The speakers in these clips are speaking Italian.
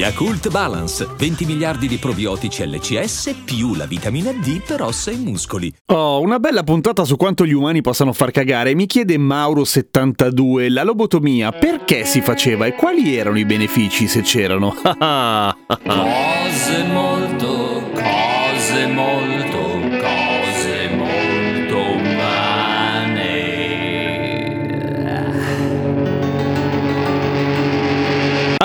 Yakult Balance, 20 miliardi di probiotici LCS più la vitamina D per ossa e muscoli. Oh, una bella puntata su quanto gli umani possano far cagare. Mi chiede Mauro72, la lobotomia perché si faceva e quali erano i benefici se c'erano? Cose molto, cose molto,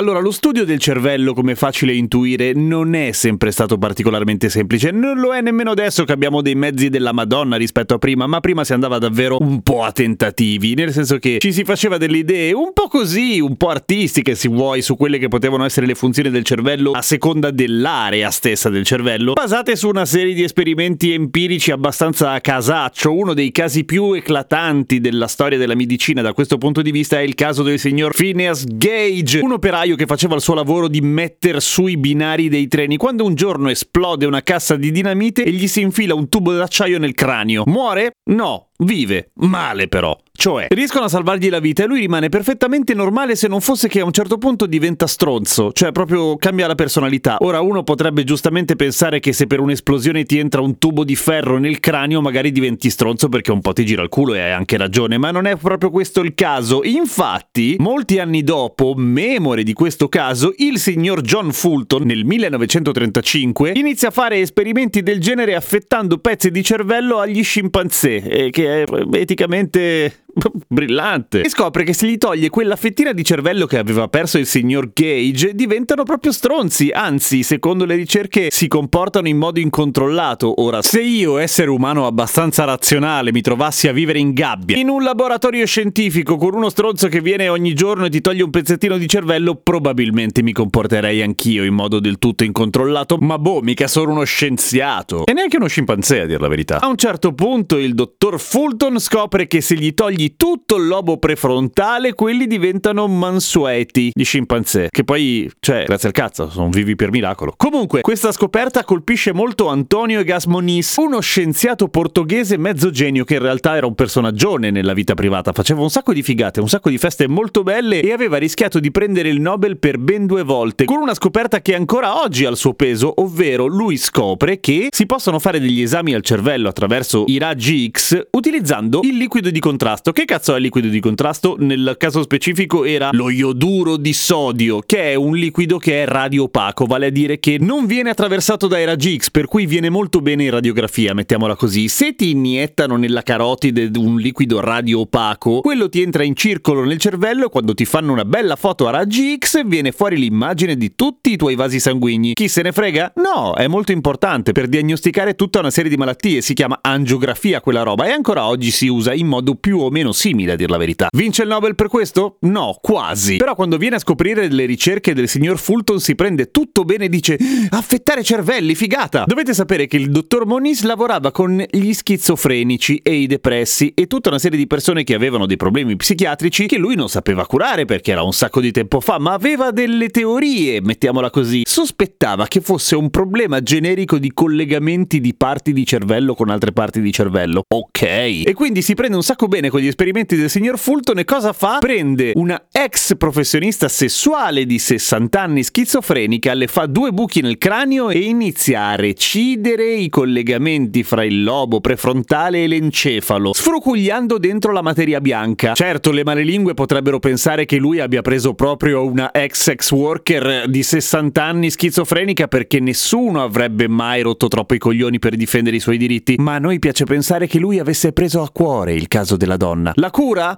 Allora, lo studio del cervello, come facile intuire, non è sempre stato particolarmente semplice. Non lo è nemmeno adesso che abbiamo dei mezzi della Madonna rispetto a prima, ma prima si andava davvero un po' a tentativi, nel senso che ci si faceva delle idee un po' così, un po' artistiche, se vuoi, su quelle che potevano essere le funzioni del cervello a seconda dell'area stessa del cervello, basate su una serie di esperimenti empirici abbastanza a casaccio. Uno dei casi più eclatanti della storia della medicina da questo punto di vista è il caso del signor Phineas Gage, un operaio che faceva il suo lavoro di metter sui binari dei treni quando un giorno esplode una cassa di dinamite e gli si infila un tubo d'acciaio nel cranio. Muore? No, vive. Male però. Cioè, riescono a salvargli la vita e lui rimane perfettamente normale se non fosse che a un certo punto diventa stronzo, cioè proprio cambia la personalità. Ora uno potrebbe giustamente pensare che se per un'esplosione ti entra un tubo di ferro nel cranio magari diventi stronzo perché un po' ti gira il culo e hai anche ragione, ma non è proprio questo il caso. Infatti, molti anni dopo, memore di questo caso, il signor John Fulton nel 1935 inizia a fare esperimenti del genere affettando pezzi di cervello agli scimpanzé, eh, che è eticamente brillante. E scopre che se gli toglie quella fettina di cervello che aveva perso il signor Gage, diventano proprio stronzi. Anzi, secondo le ricerche, si comportano in modo incontrollato. Ora, se io, essere umano abbastanza razionale, mi trovassi a vivere in gabbia, in un laboratorio scientifico con uno stronzo che viene ogni giorno e ti toglie un pezzettino di cervello, probabilmente mi comporterei anch'io in modo del tutto incontrollato. Ma boh, mica sono uno scienziato. E neanche uno scimpanzé, a dir la verità. A un certo punto, il dottor Fulton scopre che se gli togli tutto il lobo prefrontale, quelli diventano mansueti, gli scimpanzé, che poi, cioè, grazie al cazzo, sono vivi per miracolo. Comunque, questa scoperta colpisce molto Antonio Egas Moniz, uno scienziato portoghese mezzo genio che in realtà era un personaggione nella vita privata, faceva un sacco di figate, un sacco di feste molto belle e aveva rischiato di prendere il Nobel per ben due volte, con una scoperta che ancora oggi ha il suo peso, ovvero lui scopre che si possono fare degli esami al cervello attraverso i raggi X utilizzando il liquido di contrasto che cazzo è liquido di contrasto? Nel caso specifico era lo ioduro di sodio, che è un liquido che è radiopaco, vale a dire che non viene attraversato dai raggi X, per cui viene molto bene in radiografia, mettiamola così. Se ti iniettano nella carotide un liquido radiopaco, quello ti entra in circolo nel cervello quando ti fanno una bella foto a raggi X viene fuori l'immagine di tutti i tuoi vasi sanguigni. Chi se ne frega? No, è molto importante per diagnosticare tutta una serie di malattie, si chiama angiografia quella roba e ancora oggi si usa in modo più o meno simile a dir la verità. Vince il Nobel per questo? No, quasi. Però quando viene a scoprire le ricerche del signor Fulton si prende tutto bene e dice affettare cervelli, figata! Dovete sapere che il dottor Moniz lavorava con gli schizofrenici e i depressi e tutta una serie di persone che avevano dei problemi psichiatrici che lui non sapeva curare perché era un sacco di tempo fa, ma aveva delle teorie, mettiamola così. Sospettava che fosse un problema generico di collegamenti di parti di cervello con altre parti di cervello. Ok. E quindi si prende un sacco bene con gli esperimenti del signor Fulton e cosa fa? Prende una ex professionista sessuale di 60 anni schizofrenica, le fa due buchi nel cranio e inizia a recidere i collegamenti fra il lobo prefrontale e l'encefalo, sfrucugliando dentro la materia bianca. Certo, le malelingue potrebbero pensare che lui abbia preso proprio una ex ex worker di 60 anni schizofrenica perché nessuno avrebbe mai rotto troppo i coglioni per difendere i suoi diritti, ma a noi piace pensare che lui avesse preso a cuore il caso della donna. La cura?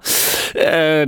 Eh,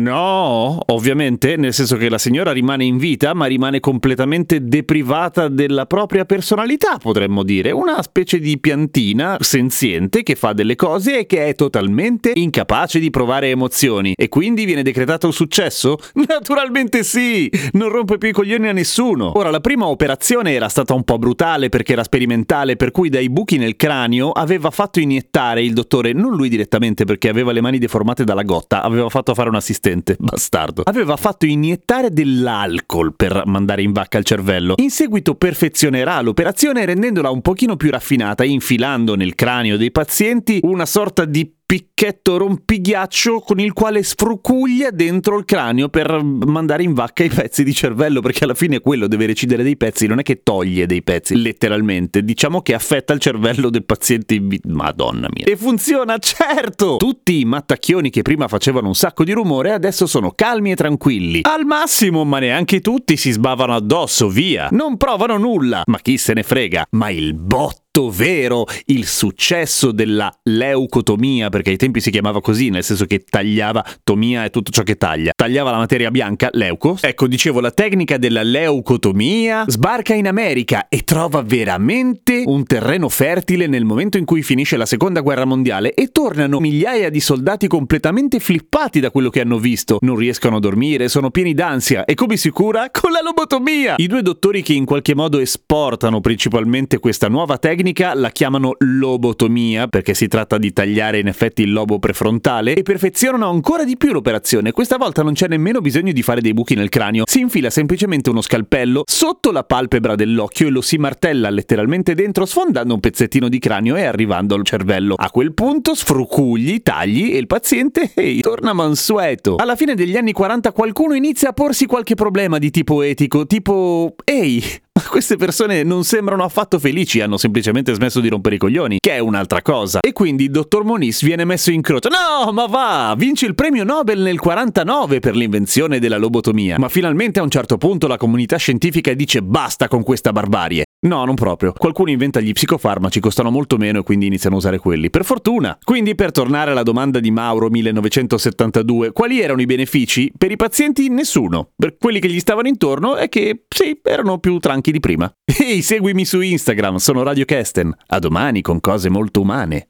No, ovviamente, nel senso che la signora rimane in vita, ma rimane completamente deprivata della propria personalità, potremmo dire. Una specie di piantina senziente che fa delle cose e che è totalmente incapace di provare emozioni. E quindi viene decretato un successo? Naturalmente sì! Non rompe più i coglioni a nessuno. Ora, la prima operazione era stata un po' brutale perché era sperimentale, per cui dai buchi nel cranio aveva fatto iniettare il dottore, non lui direttamente perché aveva le mani deformate dalla gotta, aveva fatto fare un assistente, bastardo. Aveva fatto iniettare dell'alcol per mandare in vacca il cervello. In seguito perfezionerà l'operazione rendendola un pochino più raffinata, infilando nel cranio dei pazienti una sorta di picchetto rompighiaccio con il quale sfrucuglia dentro il cranio per mandare in vacca i pezzi di cervello, perché alla fine quello deve recidere dei pezzi, non è che toglie dei pezzi, letteralmente. Diciamo che affetta il cervello del paziente. Madonna mia. E funziona, certo! Tutti i mattacchioni che prima facevano un sacco di rumore adesso sono calmi e tranquilli. Al massimo, ma neanche tutti si sbavano addosso, via. Non provano nulla, ma chi se ne frega. Ma il botto vero il successo della leucotomia, perché ai tempi si chiamava così, nel senso che tagliava, tomia è tutto ciò che taglia, tagliava la materia bianca, leuco. Ecco, dicevo, la tecnica della leucotomia sbarca in America e trova veramente un terreno fertile nel momento in cui finisce la seconda guerra mondiale e tornano migliaia di soldati completamente flippati da quello che hanno visto, non riescono a dormire, sono pieni d'ansia e come si cura? Con la lobotomia! I due dottori che in qualche modo esportano principalmente questa nuova tecnica tecnica la chiamano lobotomia perché si tratta di tagliare in effetti il lobo prefrontale e perfezionano ancora di più l'operazione. Questa volta non c'è nemmeno bisogno di fare dei buchi nel cranio, si infila semplicemente uno scalpello sotto la palpebra dell'occhio e lo si martella letteralmente dentro sfondando un pezzettino di cranio e arrivando al cervello. A quel punto sfrucugli, tagli e il paziente ehi, torna mansueto. Alla fine degli anni 40 qualcuno inizia a porsi qualche problema di tipo etico, tipo ehi, queste persone non sembrano affatto felici, hanno semplicemente smesso di rompere i coglioni, che è un'altra cosa. E quindi il dottor Moniz viene messo in croce. No, ma va! Vince il premio Nobel nel 49 per l'invenzione della lobotomia. Ma finalmente a un certo punto la comunità scientifica dice basta con questa barbarie. No, non proprio. Qualcuno inventa gli psicofarmaci, costano molto meno e quindi iniziano a usare quelli. Per fortuna. Quindi, per tornare alla domanda di Mauro 1972, quali erano i benefici? Per i pazienti nessuno. Per quelli che gli stavano intorno è che, sì, erano più tranchi di prima. Ehi, seguimi su Instagram, sono Radio Kesten. A domani con cose molto umane.